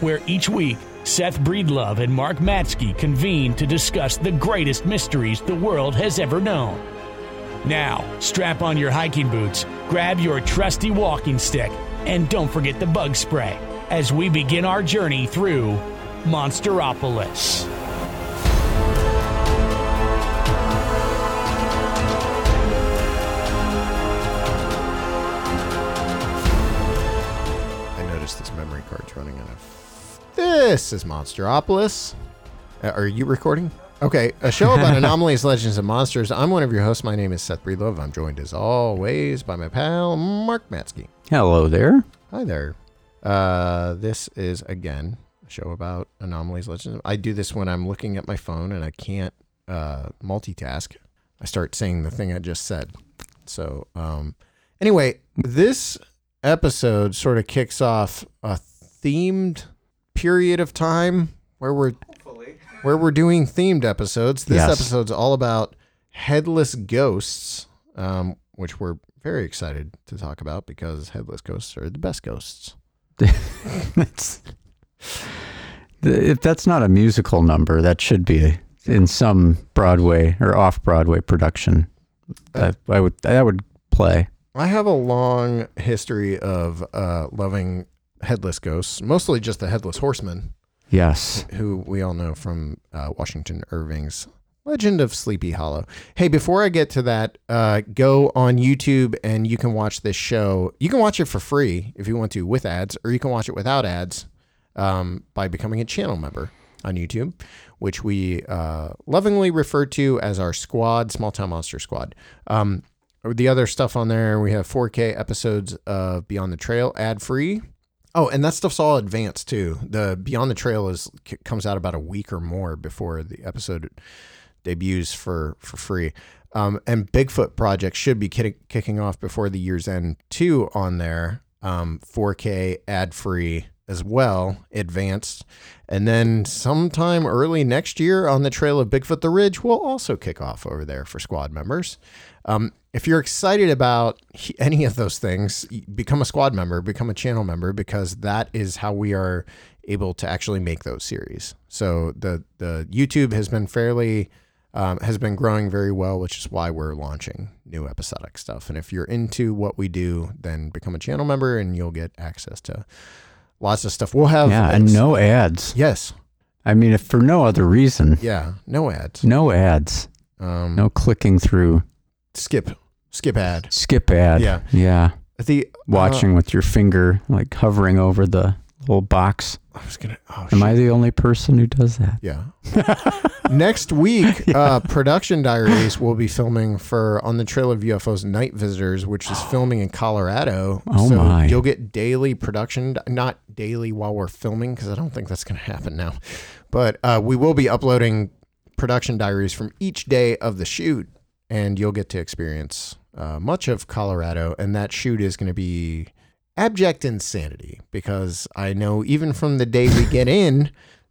where each week Seth Breedlove and Mark Matsko convene to discuss the greatest mysteries the world has ever known. Now, strap on your hiking boots, grab your trusty walking stick, and don't forget the bug spray as we begin our journey through Monsteropolis. This is Monsteropolis. Uh, are you recording? Okay, a show about anomalies, legends, and monsters. I'm one of your hosts. My name is Seth Breedlove. I'm joined as always by my pal Mark Matsko. Hello there. Hi there. Uh, this is again a show about anomalies, legends. I do this when I'm looking at my phone and I can't uh, multitask. I start saying the thing I just said. So, um, anyway, this episode sort of kicks off a themed period of time where we're where we're doing themed episodes. This Yes. episode's all about headless ghosts, um, which we're very excited to talk about because headless ghosts are the best ghosts. That's, the- if that's not a musical number, that should be in some Broadway or off Broadway production. That I would that would play. I have a long history of uh, loving headless ghosts, mostly just the headless horseman, Yes. who we all know from uh, Washington Irving's Legend of Sleepy Hollow. Hey, before I get to that, uh, go on YouTube and you can watch this show. You can watch it for free if you want to with ads, or you can watch it without ads um, by becoming a channel member on YouTube, which we uh, lovingly refer to as our squad, Small Town Monster Squad. Um, the other stuff on there, we have 4K episodes of Beyond the Trail ad free. Oh, and that stuff's all advanced too. The Beyond the Trail is comes out about a week or more before the episode debuts for for free. Um, and Bigfoot Project should be kick- kicking off before the year's end too on there. Um, 4K ad free as well, advanced. And then sometime early next year on the Trail of Bigfoot the Ridge will also kick off over there for squad members. Um, if you're excited about any of those things, become a squad member, become a channel member, because that is how we are able to actually make those series. So the the YouTube has been fairly um, has been growing very well, which is why we're launching new episodic stuff. And if you're into what we do, then become a channel member, and you'll get access to lots of stuff. We'll have Yeah, and no ads. yes, I mean, if for no other reason, yeah, no ads, no ads, um, no clicking through, skip skip ad. skip ad. Yeah. yeah. The uh, Watching with your finger like hovering over the little box. I was gonna. Oh, Am shit. I the only person who does that? Yeah. Next week, uh, Production Diaries will be filming for On the Trail of UFOs Night Visitors, which is filming in Colorado. Oh, so my. You'll get daily production, not daily while we're filming, because I don't think that's going to happen now. But uh, we will be uploading production diaries from each day of the shoot, and you'll get to experience uh, much of Colorado. And that shoot is going to be abject insanity because I know even from the day we get in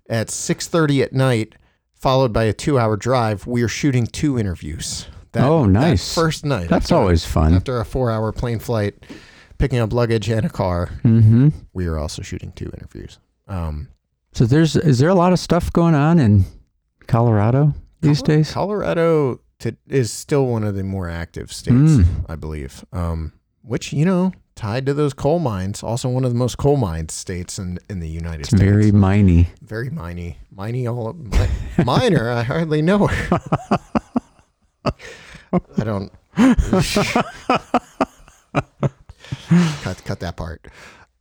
at 6:30 at night followed by a 2-hour drive we are shooting two interviews. That, Oh, that nice. first night. That's after- always fun. after a 4-hour plane flight picking up luggage and a car. Mm-hmm. We are also shooting two interviews. Um So there's is there a lot of stuff going on in Colorado these days? Colorado to, is still one of the more active states, Mm. I believe. Um which, you know, tied to those coal mines, also one of the most coal mined states in in the United It's States. very miney. very miney, miney all. Mi- minor, I hardly know her. I don't. cut cut that part.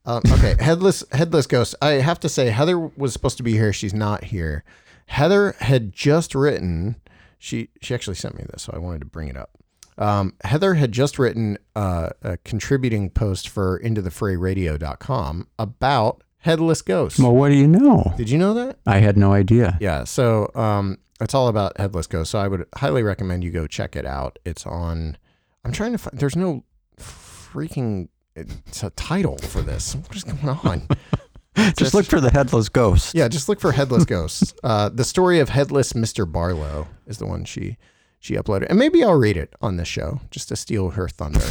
Um, okay, headless headless ghost. I have to say, Heather was supposed to be here. She's not here. Heather had just written. She she actually sent me this, so I wanted to bring it up. Um, Heather had just written uh, a contributing post for IntoTheFrayRadio.com about headless ghosts. Well, what do you know? Did you know that? I had no idea. Yeah. So um, it's all about headless ghosts. So I would highly recommend you go check it out. It's on. I'm trying to find. There's no freaking. It's a title for this. What is going on? Just look for the headless ghost. Yeah, just look for headless ghosts. Uh, the story of headless Mr. Barlow is the one she she uploaded, and maybe I'll read it on this show just to steal her thunder.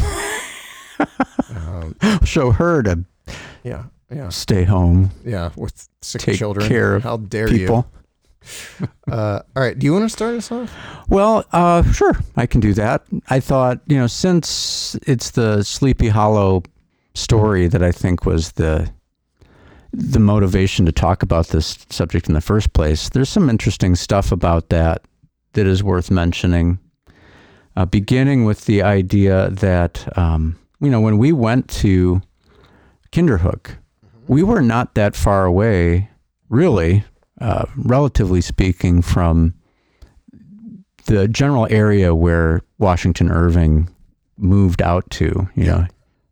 um, Show her to yeah, yeah, stay home, yeah. With sick take children. care of How dare people. you? Uh, all right. Do you want to start us off? Well, uh, sure, I can do that. I thought, you know, since it's the Sleepy Hollow story that I think was the the motivation to talk about this subject in the first place, there's some interesting stuff about that that is worth mentioning. Uh, beginning with the idea that, um, you know, when we went to Kinderhook, we were not that far away, really, uh, relatively speaking, from the general area where Washington Irving moved out to, you know,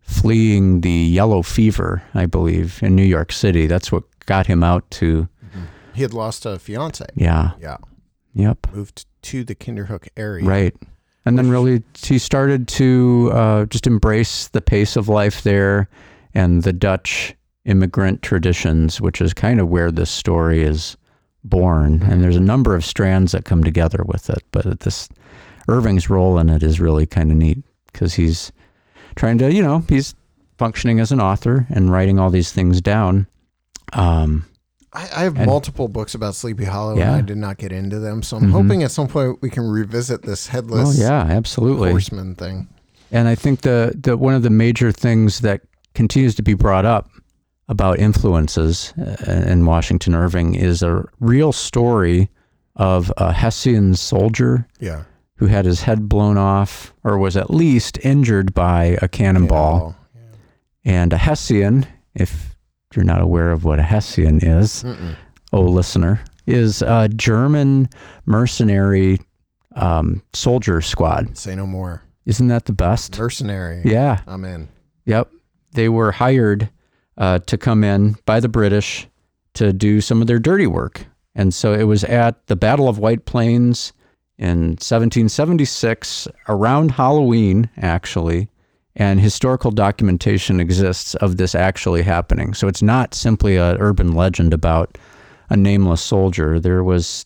fleeing the yellow fever, I believe, in New York City. That's what got him out to, He had lost a fiance. yeah, Yeah, yep, moved to the Kinderhook area. right. And then really, he started to uh, just embrace the pace of life there and the Dutch immigrant traditions, which is kind of where this story is born. And there's a number of strands that come together with it. But this Irving's role in it is really kind of neat because he's trying to, you know, he's functioning as an author and writing all these things down. Um, I, I have And- multiple books about Sleepy Hollow, Yeah. and I did not get into them. So I'm Mhm. hoping at some point we can revisit this oh headless yeah, absolutely. horseman thing. And I think the, the one of the major things that continues to be brought up about influences uh, in Washington Irving is a real story of a Hessian soldier Yeah. Who had his head blown off or was at least injured by a cannonball. And a Hessian, if you're not aware of what a Hessian is, Mm-mm. oh listener, is a German mercenary um, soldier squad. Say no more. Isn't that the best? Mercenary. Yeah. I'm in. Yep. They were hired uh, to come in by the British to do some of their dirty work. And so it was at the Battle of White Plains in 1776, around Halloween, actually. And historical documentation exists of this actually happening. So it's not simply an urban legend about a nameless soldier. There was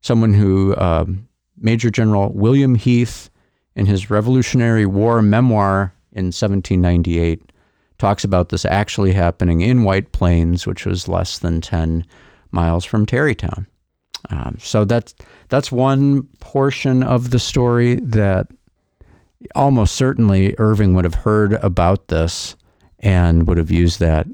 someone who, um, Major General William Heath, in his Revolutionary War memoir in 1798, talks about this actually happening in White Plains, which was less than 10 miles from Tarrytown. Um, so that's that's one portion of the story that almost certainly Irving would have heard about this and would have used that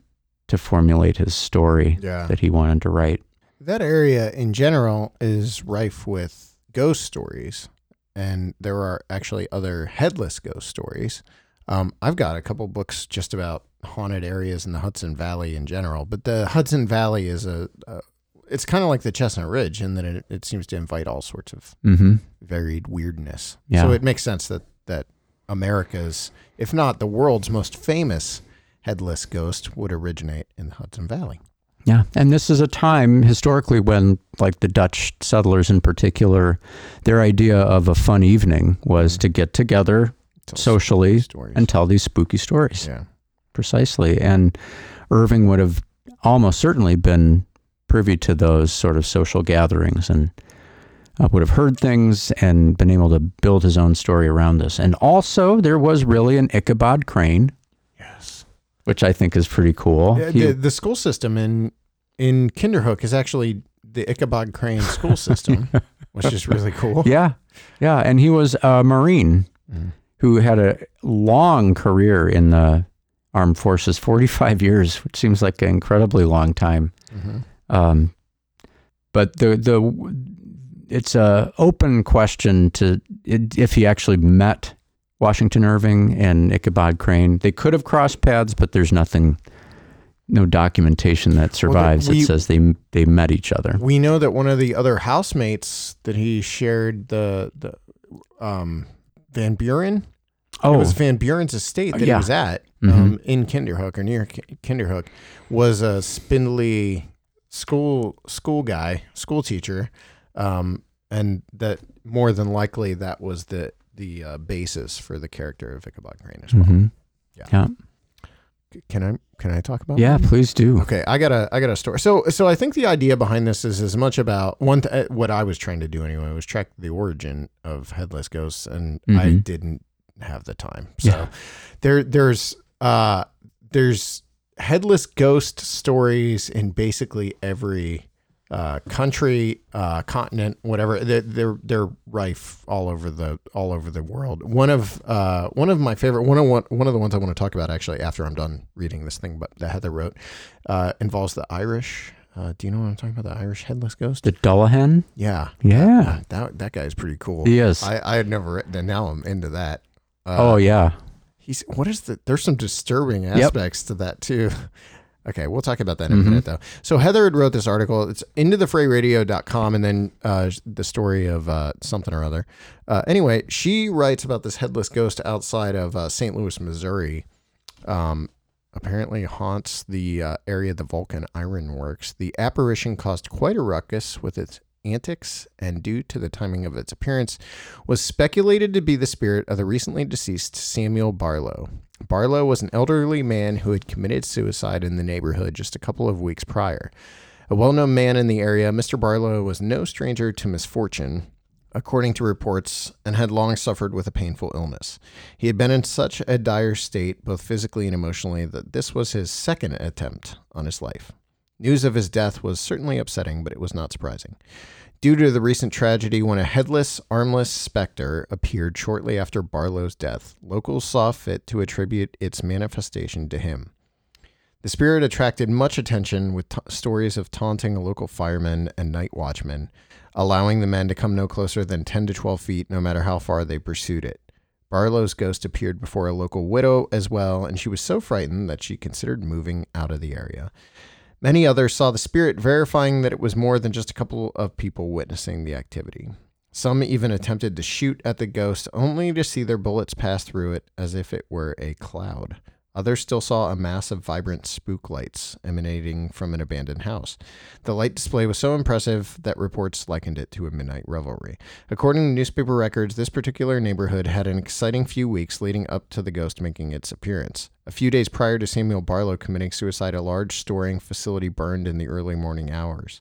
to formulate his story Yeah. that he wanted to write. That area in general is rife with ghost stories, and there are actually other headless ghost stories. Um, I've got a couple books just about haunted areas in the Hudson Valley in general, but the Hudson Valley is a, a it's kind of like the Chestnut Ridge in that it, it seems to invite all sorts of Mm-hmm. varied weirdness. Yeah. So it makes sense that that America's, if not the world's most famous headless ghost, would originate in the Hudson Valley. Yeah, and this is a time historically when, like the Dutch settlers in particular, their idea of a fun evening was to get together Tell socially and tell these spooky stories. yeah. Precisely. And Irving would have almost certainly been privy to those sort of social gatherings and uh, would have heard things and been able to build his own story around this. And also, there was really an Ichabod Crane, Yes. which I think is pretty cool. Yeah, He- the, the school system in in Kinderhook is actually the Ichabod Crane school system, which is really cool. yeah, yeah. And he was a Marine Mm. who had a long career in the armed forces 45 years, which seems like an incredibly long time. Mhm. Um, but the the it's a open question to if he actually met Washington Irving and Ichabod Crane. They could have crossed paths, but there's nothing, no documentation that survives we- that says they they met each other. We know that one of the other housemates that he shared the the um, Van Buren Oh, It was Van Buren's estate that Yeah. he was at um, in Kinderhook or near Ki- Kinderhook was a spindly school school guy, school teacher, um, and that more than likely that was the the uh, basis for the character of Ichabod Crane as well. mhm. Yeah. yeah, Can I can I talk about? yeah. that? Please do. Okay, I got a I got a story. So so I think the idea behind this is as much about one th- uh, what I was trying to do anyway was track the origin of headless ghosts, and I Mhm. didn't have the time. So Yeah. there there's uh there's headless ghost stories in basically every uh, country, uh, continent, whatever. They're, they're they're rife all over the all over the world. One of uh, one of my favorite one of one, one of the ones I want to talk about actually after I'm done reading this thing, but that Heather wrote uh, involves the Irish. Uh, do you know what I'm talking about? The Irish headless ghost. The Dullahan. yeah, Yeah, that that guy's pretty cool. he is. I I had never written. And now I'm into that. Uh, oh yeah. He's what is the? There's some disturbing aspects to that too. Okay, we'll talk about that in a Mhm. minute though. So Heather had wrote this article. It's intothefrayradio.com and then uh, the story of uh, something or other. Uh, anyway, she writes about this headless ghost outside of uh, St. Louis, Missouri. Um, apparently haunts the uh, area of the Vulcan Iron Works. The apparition caused quite a ruckus with its antics, and due to the timing of its appearance, was speculated to be the spirit of the recently deceased Samuel Barlow. Barlow was an elderly man who had committed suicide in the neighborhood just a couple of weeks prior. A well known man in the area, Mr. Barlow was no stranger to misfortune, according to reports, and had long suffered with a painful illness. He had been in such a dire state, both physically and emotionally, that this was his second attempt on his life. News of his death was certainly upsetting, but it was not surprising. Due to the recent tragedy when a headless, armless specter appeared shortly after Barlow's death, locals saw fit to attribute its manifestation to him. The spirit attracted much attention with t- stories of taunting a local fireman and night watchman, allowing the men to come no closer than 10 to 12 feet no matter how far they pursued it. Barlow's ghost appeared before a local widow as well, and she was so frightened that she considered moving out of the area. Many others saw the spirit, verifying that it was more than just a couple of people witnessing the activity. Some even attempted to shoot at the ghost, only to see their bullets pass through it as if it were a cloud. Others still saw a mass of vibrant spook lights emanating from an abandoned house. The light display was so impressive that reports likened it to a midnight revelry. According to newspaper records, this particular neighborhood had an exciting few weeks leading up to the ghost making its appearance. A few days prior to Samuel Barlow committing suicide, a large storing facility burned in the early morning hours.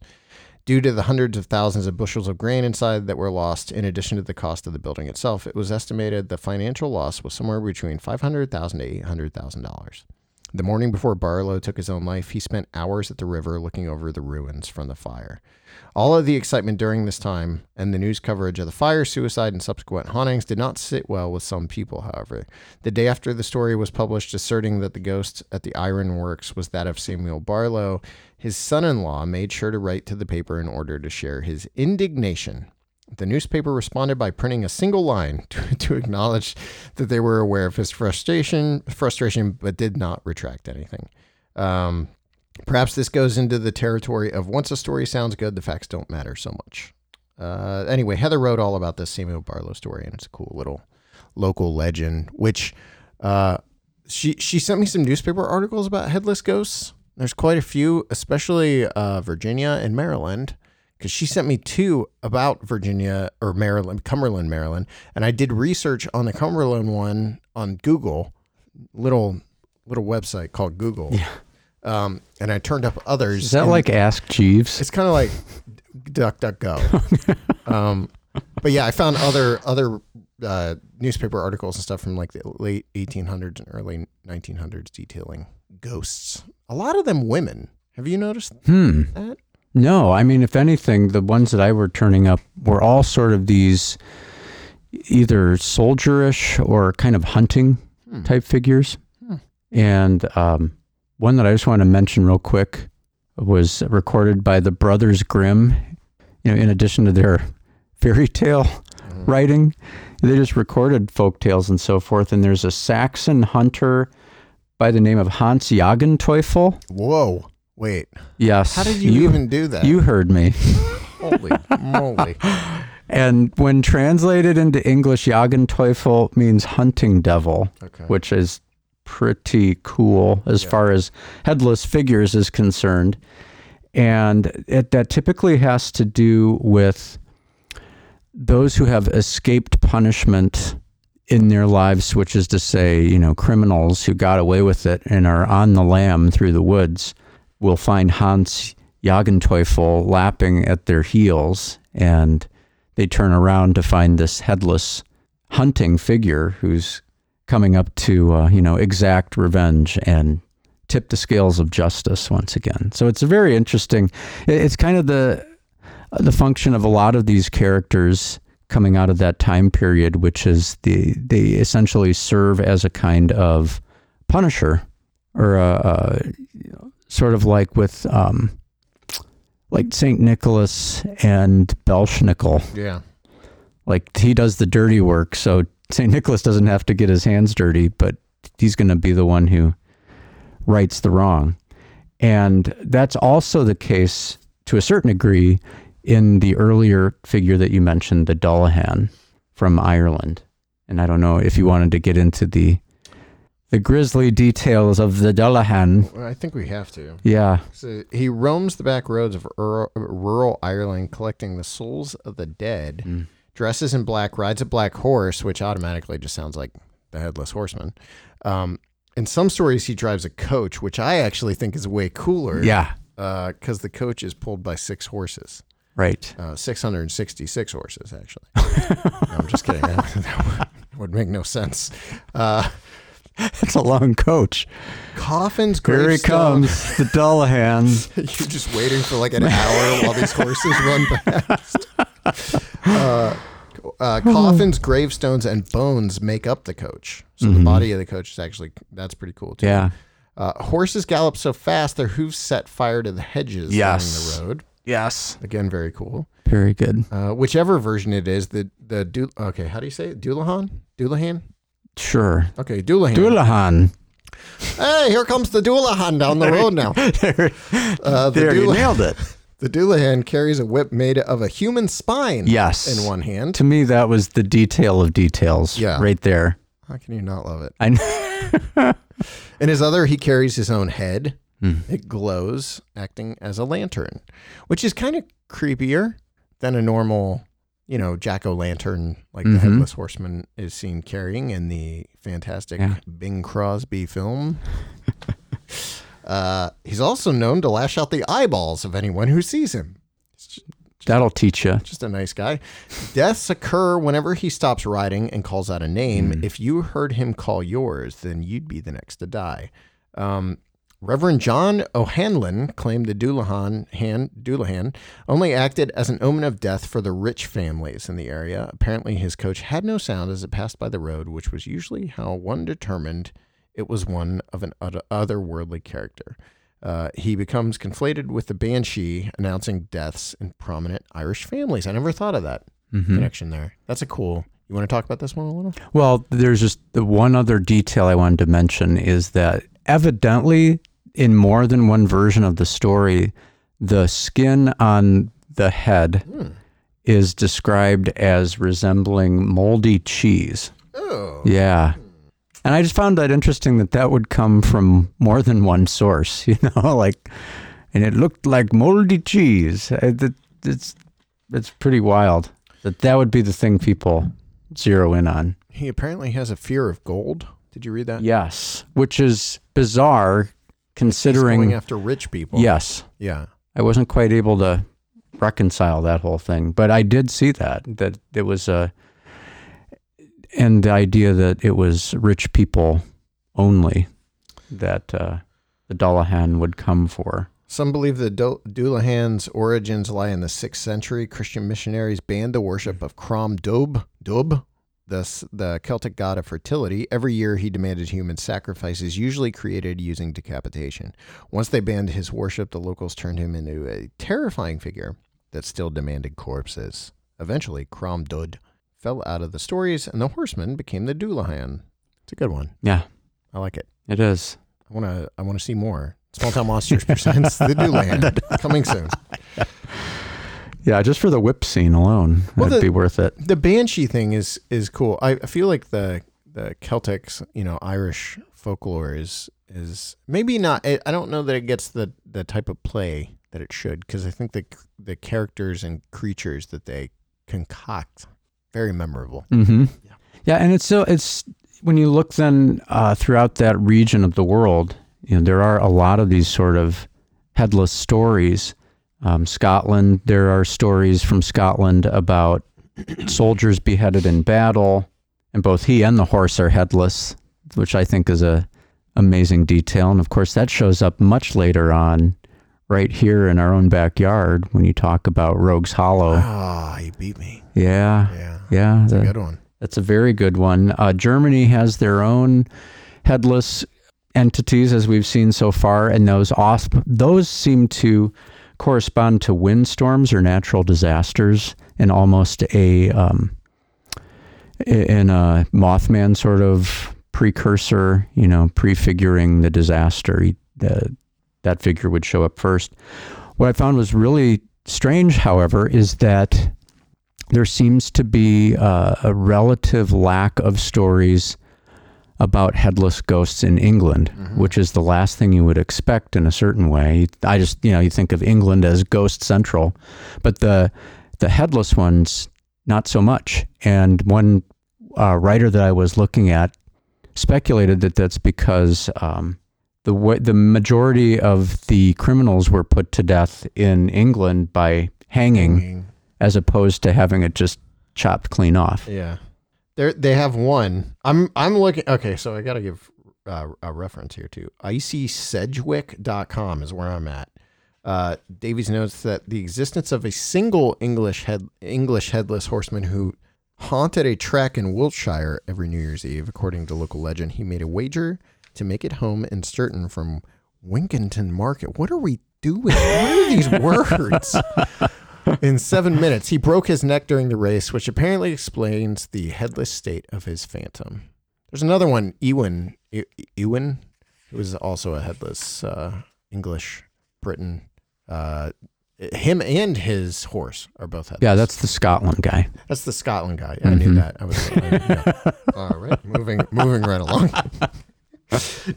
Due to the hundreds of thousands of bushels of grain inside that were lost, in addition to the cost of the building itself, it was estimated the financial loss was somewhere between 500,000 to $800,000. The morning before Barlow took his own life, he spent hours at the river looking over the ruins from the fire. All of the excitement during this time and the news coverage of the fire, suicide, and subsequent hauntings did not sit well with some people, however. The day after the story was published asserting that the ghost at the iron works was that of Samuel Barlow, his son in law made sure to write to the paper in order to share his indignation. The newspaper responded by printing a single line to, to acknowledge that they were aware of his frustration, frustration, but did not retract anything. Um, perhaps this goes into the territory of once a story sounds good, the facts don't matter so much. Uh, anyway, Heather wrote all about this Samuel Barlow story, and it's a cool little local legend. Which uh, she she sent me some newspaper articles about headless ghosts. There's quite a few, especially uh, Virginia and Maryland, because she sent me two about Virginia or Maryland, Cumberland, Maryland, and I did research on the Cumberland one on Google, little little website called Google. Yeah. Um, and I turned up others. Is that like Ask Jeeves? it's kind of like duck duck go um but yeah i found other other uh, newspaper articles and stuff from like the late 1800s and early 1900s detailing ghosts a lot of them women have you noticed Hmm. that No, I mean, if anything, the ones that I were turning up were all sort of these either soldierish or kind of hunting Hmm. type figures. Hmm. And um, one that I just want to mention real quick was recorded by the Brothers Grimm. You know, in addition to their fairy tale Mhm. writing, they just recorded folk tales and so forth. And there's a Saxon hunter by the name of Hans Jagenteufel. whoa wait Yes. how did you, even do that You heard me. holy moly And when translated into English, Jagenteufel means hunting devil, Okay. which is pretty cool as Yeah. far as headless figures is concerned. And it, that typically has to do with those who have escaped punishment in their lives, which is to say, you know, criminals who got away with it and are on the lam through the woods will find Hans Jagenteufel lapping at their heels and they turn around to find this headless hunting figure who's coming up to, uh, you know, exact revenge and tip the scales of justice once again. So it's a very interesting. It's kind of the the function of a lot of these characters coming out of that time period, which is the they essentially serve as a kind of punisher or a, a sort of like with um, like Saint Nicholas and Belschnickel. Yeah. Like he does the dirty work, so Saint Nicholas doesn't have to get his hands dirty, but he's going to be the one who rights the wrong. And that's also the case to a certain degree in the earlier figure that you mentioned, the Dullahan from Ireland. And I don't know if you wanted to get into the the grisly details of the Dullahan. I think we have to. Yeah. So he roams the back roads of rural, rural Ireland collecting the souls of the dead, Mm. dresses in black, rides a black horse, which automatically just sounds like the headless horseman. Um, in some stories, he drives a coach, which I actually think is way cooler. Yeah. Because the coach is pulled by six horses, Right. uh, 666 horses, actually. No, I'm just kidding. That, that would make no sense. Uh, That's a long coach. coffins, Here he comes, the Dullahan. You're just waiting for like an hour while these horses run past. Uh, uh, coffins, gravestones, and bones make up the coach. So the body of the coach is actually that's pretty cool too. Yeah. Uh, horses gallop so fast their hooves set fire to the hedges Yes. along the road. Yes. Again, very cool. Very good. Uh, whichever version it is, the the du- okay, how do you say it? Doulahan? Doulahan? Sure. Okay, Doulahan. Dullahan. hey, here comes the Doulahan down the road now. there, Uh, the, there you nailed it. the Doulahan carries a whip made of a human spine Yes. in one hand. To me, that was the detail of details. Yeah. Right there. How can you not love it? I In his other, he carries his own head. Hmm. It glows, acting as a lantern, which is kind of creepier than a normal, you know, jack o' lantern like the Mhm. headless horseman is seen carrying in the fantastic Yeah. Bing Crosby film. uh, he's also known to lash out the eyeballs of anyone who sees him. that'll teach you. Just a nice guy. Deaths occur whenever he stops riding and calls out a name. Hmm. If you heard him call yours, then you'd be the next to die. Um, Reverend John O'Hanlon claimed the Doulahan, Han, Doulahan only acted as an omen of death for the rich families in the area. Apparently, his coach had no sound as it passed by the road, which was usually how one determined it was one of an otherworldly character. Uh, he becomes conflated with the banshee, announcing deaths in prominent Irish families. I never thought of that Mhm. connection there. That's a cool. You want to talk about this one a little? Well, there's just the one other detail I wanted to mention is that evidently, in more than one version of the story, the skin on the head Hmm. is described as resembling moldy cheese. Oh, Yeah. And I just found that interesting that that would come from more than one source, you know, like, and it looked like moldy cheese. It's, it's pretty wild that that would be the thing people zero in on. he apparently has a fear of gold. Did you read that? Yes, which is bizarre He's considering. going after rich people. yes, Yeah. I wasn't quite able to reconcile that whole thing, but I did see that that it was a, and the idea that it was rich people only that uh, the Dullahan would come for. Some believe that Do- Doulahan's origins lie in the 6th century. Christian missionaries banned the worship of Crom Dubh, Dub, the, the Celtic god of fertility. Every year he demanded human sacrifices, usually created using decapitation. Once they banned his worship, the locals turned him into a terrifying figure that still demanded corpses. Eventually, Crom Dud fell out of the stories, and the horseman became the Doulahan. It's a good one. Yeah, I like it. it is. I want to. I want to see more. Small Town Monsters presents the Doulahan coming soon. Yeah, just for the whip scene alone, Well, that'd the- be worth it. the banshee thing is is cool. I, I feel like the the Celtic, you know, Irish folklore is is maybe not. I don't know that it gets the the type of play that it should because I think the the characters and creatures that they concoct very memorable. hmm Yeah. and it's so it's when you look then uh, throughout that region of the world, you know, there are a lot of these sort of headless stories. Um, Scotland, there are stories from Scotland about soldiers beheaded in battle, and both he and the horse are headless, which I think is a amazing detail. And of course, that shows up much later on, right here in our own backyard when you talk about Rogues Hollow. Ah, you beat me. Yeah, Yeah, yeah, it's a good one. that's a very good one. Uh, Germany has their own headless entities, as we've seen so far, and those osp- those seem to correspond to windstorms or natural disasters in almost a um, in a Mothman sort of precursor, you know, prefiguring the disaster. The, that figure would show up first. What I found was really strange, however, is that there seems to be uh, a relative lack of stories about headless ghosts in England, which is the last thing you would expect in a certain way. I just, you know, you think of England as ghost central, but the the headless ones not so much. And one uh, writer that I was looking at speculated that that's because um, the way, the majority of the criminals were put to death in England by hanging as opposed to having it just chopped clean off. Yeah, they they have one. I'm I'm looking. Okay, so I got to give uh, a reference here too. IcySedgwick.com is where I'm at. Uh, Davies notes that the existence of a single English head English headless horseman who haunted a track in Wiltshire every New Year's Eve, according to local legend. He made a wager to make it home in Sturton from Winkington Market. What are we doing? What are these words? In seven minutes. He broke his neck during the race, which apparently explains the headless state of his phantom. There's another one, Ewan. E- Ewan, who was also a headless uh, English Briton. Uh, him and his horse are both headless. Yeah, that's the Scotland guy. that's the Scotland guy. I knew that. I was I- yeah. all right. Moving moving right along.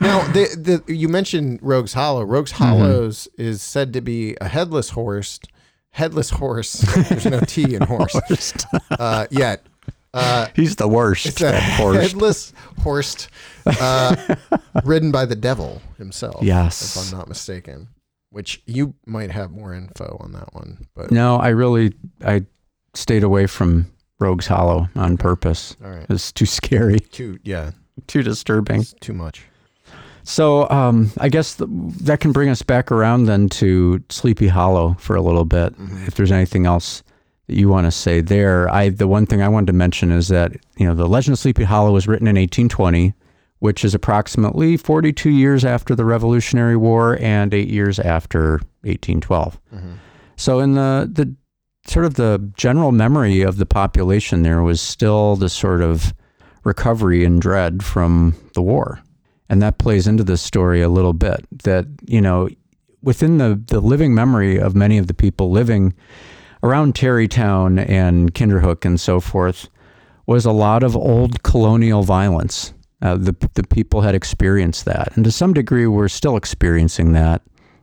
now, the, the you mentioned Rogues Hollow. Rogues Hollows is said to be a headless horse. Headless horse. There's no T in horse uh, yet. Uh, He's the worst. it's a that horse. headless horse uh, ridden by the devil himself. Yes. if I'm not mistaken. Which you might have more info on that one, but No, I really I stayed away from Rogues Hollow on purpose. all right. It's too scary, Too yeah, too disturbing. it's too much. So um, I guess th- that can bring us back around then to Sleepy Hollow for a little bit. If there's anything else that you want to say there, I the one thing I wanted to mention is that you know the Legend of Sleepy Hollow was written in 1820, which is approximately 42 years after the Revolutionary War and eight years after 1812. So in the the sort of the general memory of the population, there was still this sort of recovery and dread from the war. And that plays into this story a little bit that, you know, within the, the living memory of many of the people living around Tarrytown and Kinderhook and so forth was a lot of old colonial violence. Uh, the, the people had experienced that. And to some degree, we're still experiencing that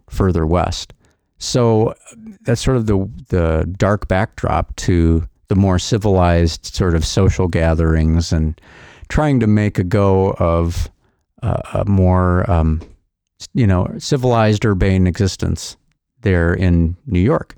further west. So that's sort of the, the dark backdrop to the more civilized sort of social gatherings and trying to make a go of uh, a more, um, you know, civilized urbane existence there in New York.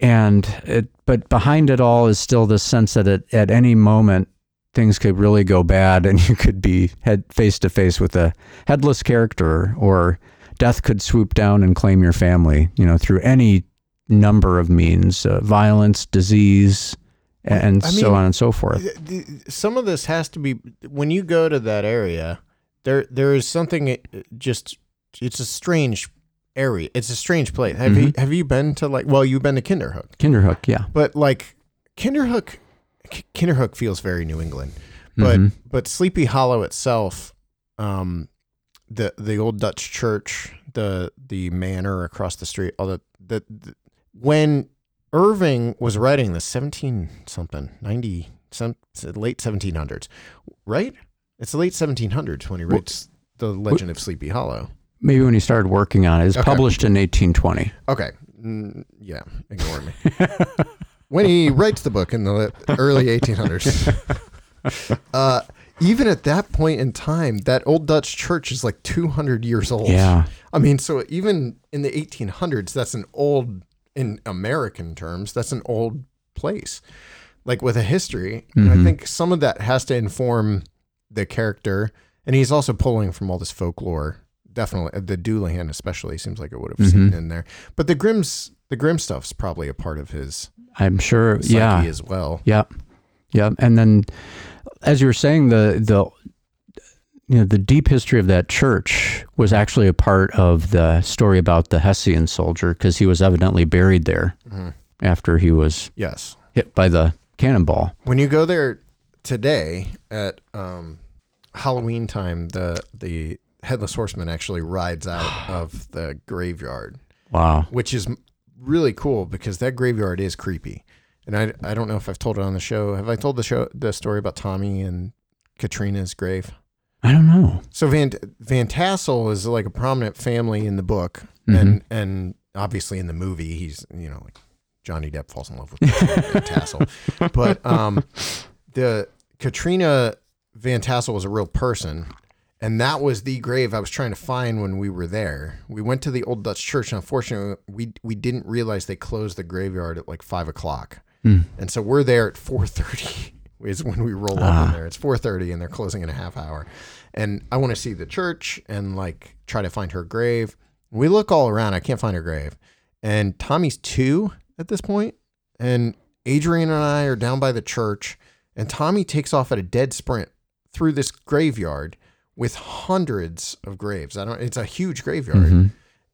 And it, but behind it all is still this sense that at, at any moment things could really go bad and you could be head face to face with a headless character or death could swoop down and claim your family, you know, through any number of means, uh, violence, disease, and I so on and so forth. th- th- some of this has to be when you go to that area there there is something uh, just it's a strange area it's a strange place have Mm-hmm. you have you been to like well you've been to kinderhook Kinderhook, yeah. but like kinderhook kinderhook feels very new england but Mhm. but sleepy hollow itself um the the old dutch church the the manor across the street all the the, the when Irving was writing the 17 something, 90, some, late 1700s, right? It's the late 1700s when he writes The Legend of Sleepy Hollow. Maybe when he started working on it. It's Okay. published in 1820. Okay. Mm, yeah, ignore me. when he writes the book in the early 1800s. Uh, even at that point in time, that old Dutch church is like 200 years old. Yeah. I mean, so even in the 1800s, that's an old, in American terms, that's an old place, like with a history. And I think some of that has to inform the character. And he's also pulling from all this folklore. Definitely, uh, the Doolahan especially seems like it would have mm-hmm. seen in there. But the Grimm's, the Grimm stuff's probably a part of his I'm sure. yeah. as well. Yeah, yeah, and then as you were saying, the the you know the deep history of that church was actually a part of the story about the Hessian soldier because he was evidently buried there mm-hmm. after he was Yes. hit by the cannonball. When you go there today at um, Halloween time, the the headless horseman actually rides out of the graveyard, Wow. which is really cool because that graveyard is creepy. And I, I don't know if I've told it on the show. Have I told the show the story about Tommy and Katrina's grave? I don't know. So Van Van Tassel is like a prominent family in the book, and and obviously in the movie he's you know like Johnny Depp falls in love with Van Tassel, but um, the Katrina Van Tassel was a real person, and that was the grave I was trying to find when we were there. We went to the old Dutch church, and unfortunately we we didn't realize they closed the graveyard at like five o'clock, hmm. and so we're there at four thirty. Is when we roll up in ah. there. It's four thirty, and they're closing in a half hour. And I want to see the church and like try to find her grave. We look all around. I can't find her grave. And Tommy's two at this point, and Adrian and I are down by the church, and Tommy takes off at a dead sprint through this graveyard with hundreds of graves. I don't. It's a huge graveyard, mm-hmm.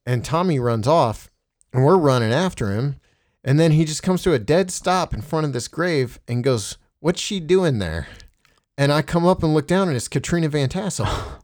and Tommy runs off, and we're running after him, and then he just comes to a dead stop in front of this grave and goes, "What's she doing there?" And I come up and look down, and it's Katrina Van Tassel.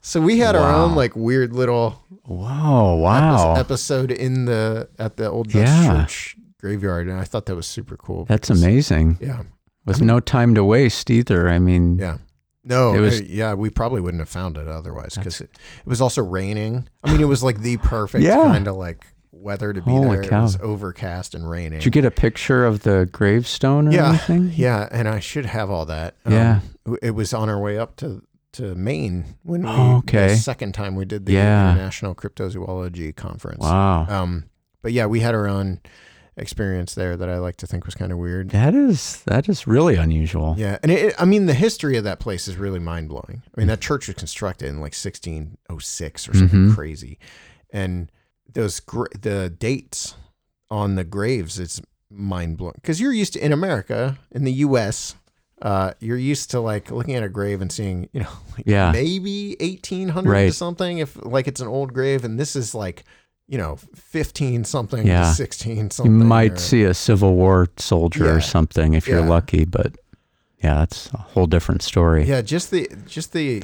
So we had our own like weird little Wow. Wow. episode in the at the old Dutch Yeah. church graveyard, and I thought that was super cool. That's because- amazing. Yeah, With no time to waste either. I mean, yeah. No, It was- uh, yeah, we probably wouldn't have found it otherwise because it, it was also raining. I mean, it was like the perfect Yeah. kind of like weather to be Holy there. It was overcast and raining. did you get a picture of the gravestone or yeah, anything? yeah, and I should have all that. Yeah. w- it was on our way up to to Maine when we Oh, okay. the second time we did the Yeah. International Cryptozoology Conference. Wow. Um, but yeah, we had our own experience there that I like to think was kind of weird. That is that is really unusual. Yeah, and it, I mean the history of that place is really mind blowing. I mean that church was constructed in like 1606 or something Mhm. crazy, and those gra- the dates on the graves it's mind blowing because you're used to in America in the U.S. Uh, you're used to like looking at a grave and seeing you know like Yeah. maybe 1800 or something if like it's an old grave and this is like you know 15 something Yeah. to 16 You might or- see a Civil War soldier Yeah. or something if you're lucky, but yeah, that's a whole different story. Yeah, just the just the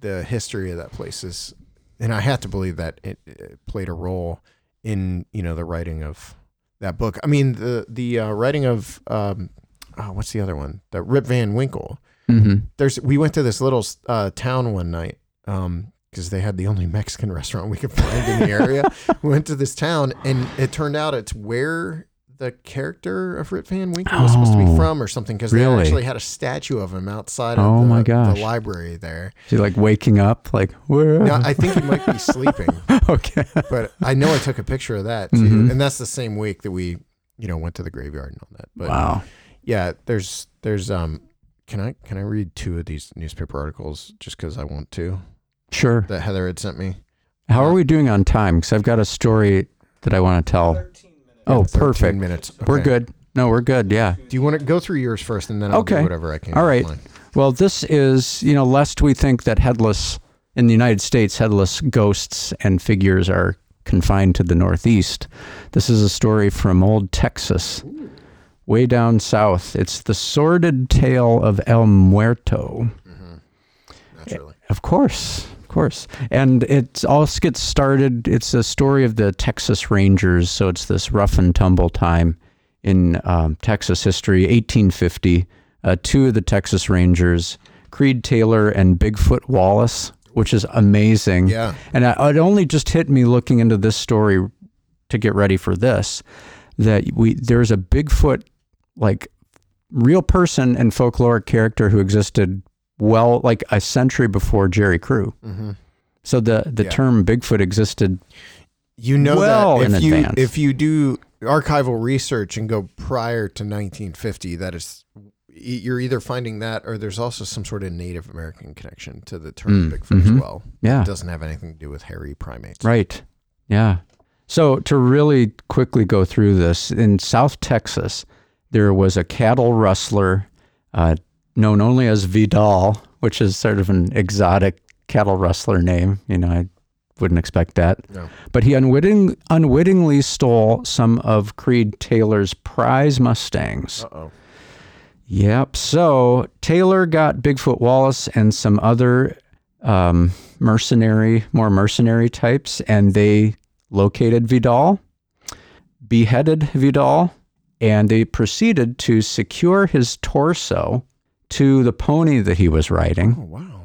the history of that place is, and I have to believe that it, it played a role in you know the writing of that book. I mean the the uh, writing of um, oh, what's the other one? The Rip Van Winkle. hmm There's we went to this little uh, town one night because they had the only Mexican restaurant we could find in the area. we went to this town, and it turned out it's where the character of Rip Van Winkle was supposed to be Oh, from, or something. Because really? they actually had a statue of him outside of Oh the, my gosh. the library there. he like waking up? Like where? Now, I think he might be sleeping, okay. but I know I took a picture of that too, Mhm. and that's the same week that we, you know, went to the graveyard and all that. But wow. yeah, there's there's um, can I can I read two of these newspaper articles just because I want to Sure. that Heather had sent me? How are uh, we doing on time? Because I've got a story that I want to tell. Oh, 13 perfect. minutes. We're Okay. good. No, we're good. Yeah. Do you want to go through yours first, and then I'll Okay. do whatever I can. All with right. mine. Well, this is, you know, lest we think that headless, in the United States, headless ghosts and figures are confined to the Northeast. This is a story from old Texas, way down south. It's the sordid tale of El Muerto. Mm-hmm. Naturally. Of course, of course. And it all gets started. It's a story of the Texas Rangers. So it's this rough and tumble time in um, Texas history, 1850. Uh, two of the Texas Rangers, Creed Taylor and Bigfoot Wallace, which is amazing. Yeah. And I, it only just hit me looking into this story to get ready for this that we there's a Bigfoot like real person and folkloric character who existed well like a century before Jerry Crew. So the the Yeah. term Bigfoot existed. You know Well that in if you advance. if you do archival research and go prior to 1950, that is you're either finding that or there's also some sort of Native American connection to the term Mm, Bigfoot as mhm. well. Yeah. It doesn't have anything to do with hairy primates. Right. Yeah. So to really quickly go through this, in South Texas, there was a cattle rustler uh, known only as Vidal, which is sort of an exotic cattle rustler name. You know, I wouldn't expect that. No. But he unwitting, unwittingly stole some of Creed Taylor's prize Mustangs. Uh-oh. Yep. So Taylor got Bigfoot Wallace and some other um, mercenary, more mercenary types, and they located Vidal, beheaded Vidal, and they proceeded to secure his torso to the pony that he was riding. Oh wow.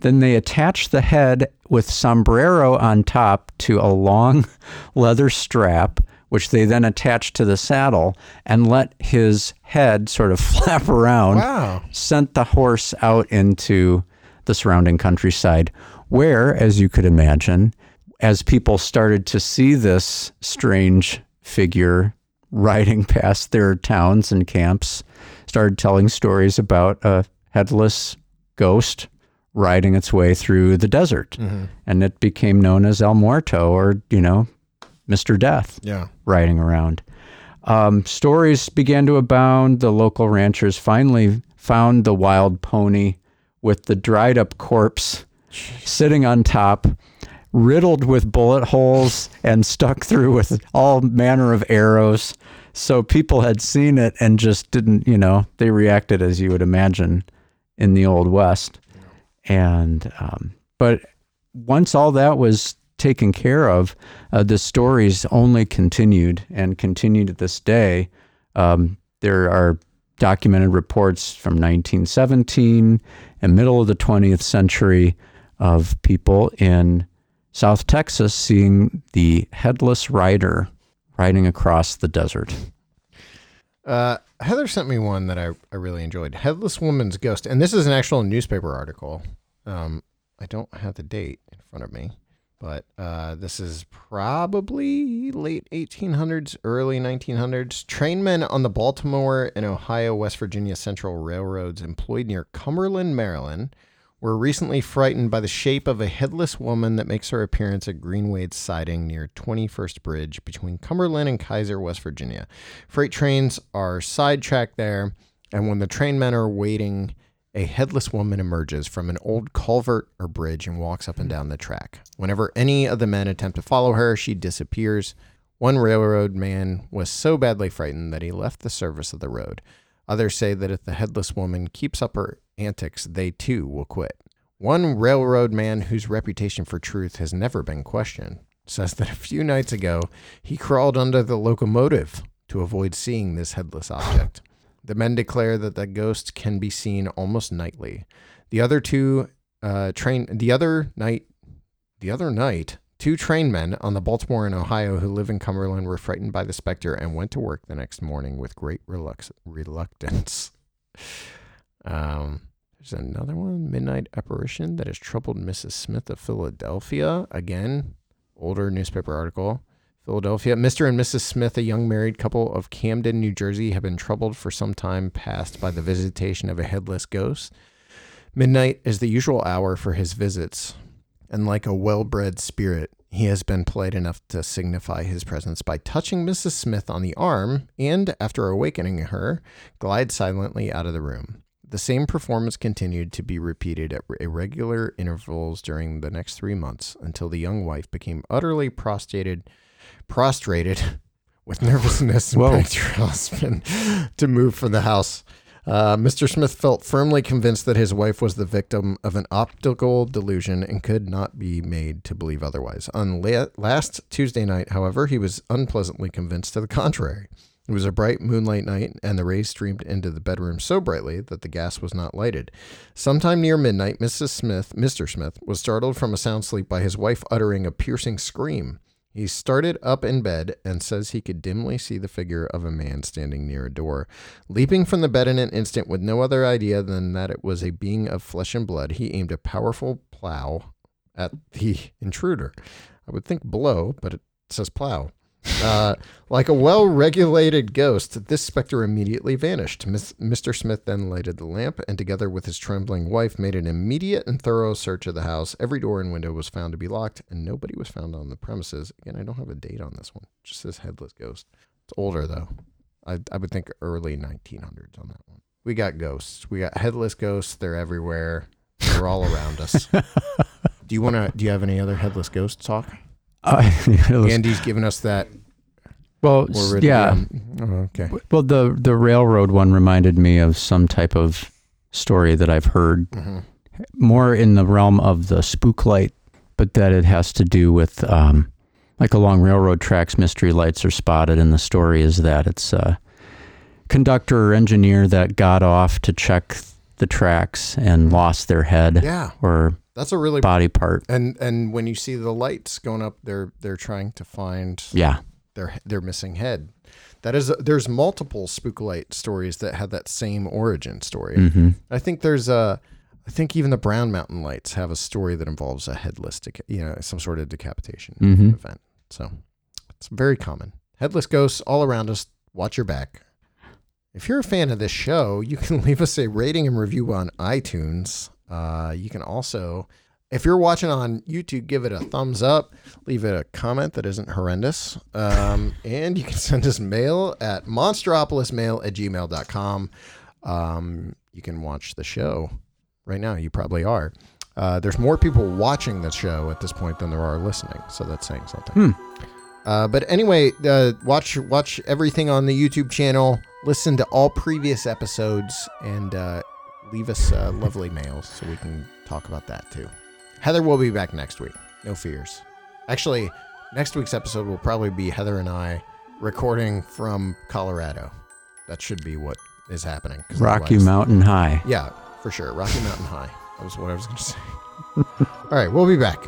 Then they attached the head with sombrero on top to a long leather strap, which they then attached to the saddle and let his head sort of flap around, Wow. sent the horse out into the surrounding countryside, where, as you could imagine, as people started to see this strange figure riding past their towns and camps, started telling stories about a headless ghost riding its way through the desert. And it became known as El Muerto or, you know, Mr. Death Yeah. riding around. Um, stories began to abound. The local ranchers finally found the wild pony with the dried up corpse sitting on top, riddled with bullet holes and stuck through with all manner of arrows. So people had seen it and just didn't, you know, they reacted as you would imagine in the Old West. And, um, but once all that was taken care of, uh, the stories only continued and continue to this day. Um, there are documented reports from 1917 and middle of the 20th century of people in South Texas seeing the headless rider riding across the desert. Uh, Heather sent me one that I, I really enjoyed. Headless Woman's Ghost. And this is an actual newspaper article. Um, I don't have the date in front of me, but uh, this is probably late 1800s, early 1900s. Trainmen on the Baltimore and Ohio West Virginia Central Railroads employed near Cumberland, Maryland, were recently frightened by the shape of a headless woman that makes her appearance at Greenwade's siding near 21st Bridge between Cumberland and Keyser, West Virginia. Freight trains are sidetracked there, and when the trainmen are waiting, a headless woman emerges from an old culvert or bridge and walks up and down the track. Whenever any of the men attempt to follow her, she disappears. One railroad man was so badly frightened that he left the service of the road. Others say that if the headless woman keeps up her antics, they too will quit. One railroad man whose reputation for truth has never been questioned says that a few nights ago he crawled under the locomotive to avoid seeing this headless object. The men declare that the ghost can be seen almost nightly. The other two uh, train the other night the other night two trainmen on the Baltimore and Ohio who live in Cumberland were frightened by the specter and went to work the next morning with great relux- reluctance. Um, there's another one, Midnight Apparition, that has troubled Mrs. Smith of Philadelphia. Again, older newspaper article. Philadelphia. Mr. and Mrs. Smith, a young married couple of Camden, New Jersey, have been troubled for some time past by the visitation of a headless ghost. Midnight is the usual hour for his visits, and like a well bred spirit, he has been polite enough to signify his presence by touching Mrs. Smith on the arm and, after awakening her, glide silently out of the room. The same performance continued to be repeated at irregular intervals during the next three months until the young wife became utterly prostrated, prostrated with nervousness and begged her husband to move from the house. Uh, Mr. Smith felt firmly convinced that his wife was the victim of an optical delusion and could not be made to believe otherwise. On la- last Tuesday night, however, he was unpleasantly convinced to the contrary. It was a bright moonlight night, and the rays streamed into the bedroom so brightly that the gas was not lighted. Sometime near midnight, Mrs. Smith, Mr. Smith, was startled from a sound sleep by his wife uttering a piercing scream. He started up in bed and says he could dimly see the figure of a man standing near a door. Leaping from the bed in an instant with no other idea than that it was a being of flesh and blood, he aimed a powerful plow at the intruder. I would think blow, but it says plow. Uh, like a well regulated ghost, this specter immediately vanished. Miss, Mr. Smith then lighted the lamp and, together with his trembling wife, made an immediate and thorough search of the house. Every door and window was found to be locked, and nobody was found on the premises. Again, I don't have a date on this one, it just says headless ghost. It's older, though. I, I would think early 1900s on that one. We got ghosts. We got headless ghosts. They're everywhere. They're all around us. do you want to? Do you have any other headless ghost talk? Uh, Andy's given us that. Well, ready yeah. oh, okay. Well, the the railroad one reminded me of some type of story that I've heard, hmm more in the realm of the spook light, but that it has to do with um, like along railroad tracks, mystery lights are spotted, and the story is that it's a conductor or engineer that got off to check the tracks and lost their head Yeah, or that's a really body part. and and when you see the lights going up, they're they're trying to find Yeah, their their missing head. That is, there's multiple spook light stories that have that same origin story. hmm I think there's a, I think even the Brown Mountain Lights have a story that involves a headless, deca- you know, some sort of decapitation Mhm. event. So it's very common. Headless ghosts all around us. Watch your back. If you're a fan of this show, you can leave us a rating and review on iTunes. Uh, you can also, if you're watching on YouTube, give it a thumbs up, leave it a comment that isn't horrendous. Um, and you can send us mail at monstropolismail at gmail.com. Um, you can watch the show right now. You probably are. Uh, there's more people watching the show at this point than there are listening, so that's saying something. Uh, but anyway, uh, watch watch everything on the YouTube channel. Listen to all previous episodes and uh, leave us uh, lovely mails so we can talk about that too. Heather will be back next week. No fears. Actually, next week's episode will probably be Heather and I recording from Colorado. That should be what is happening. Rocky otherwise- Mountain High. Yeah, for sure. Rocky Mountain High. That was what I was going to say. All right, we'll be back.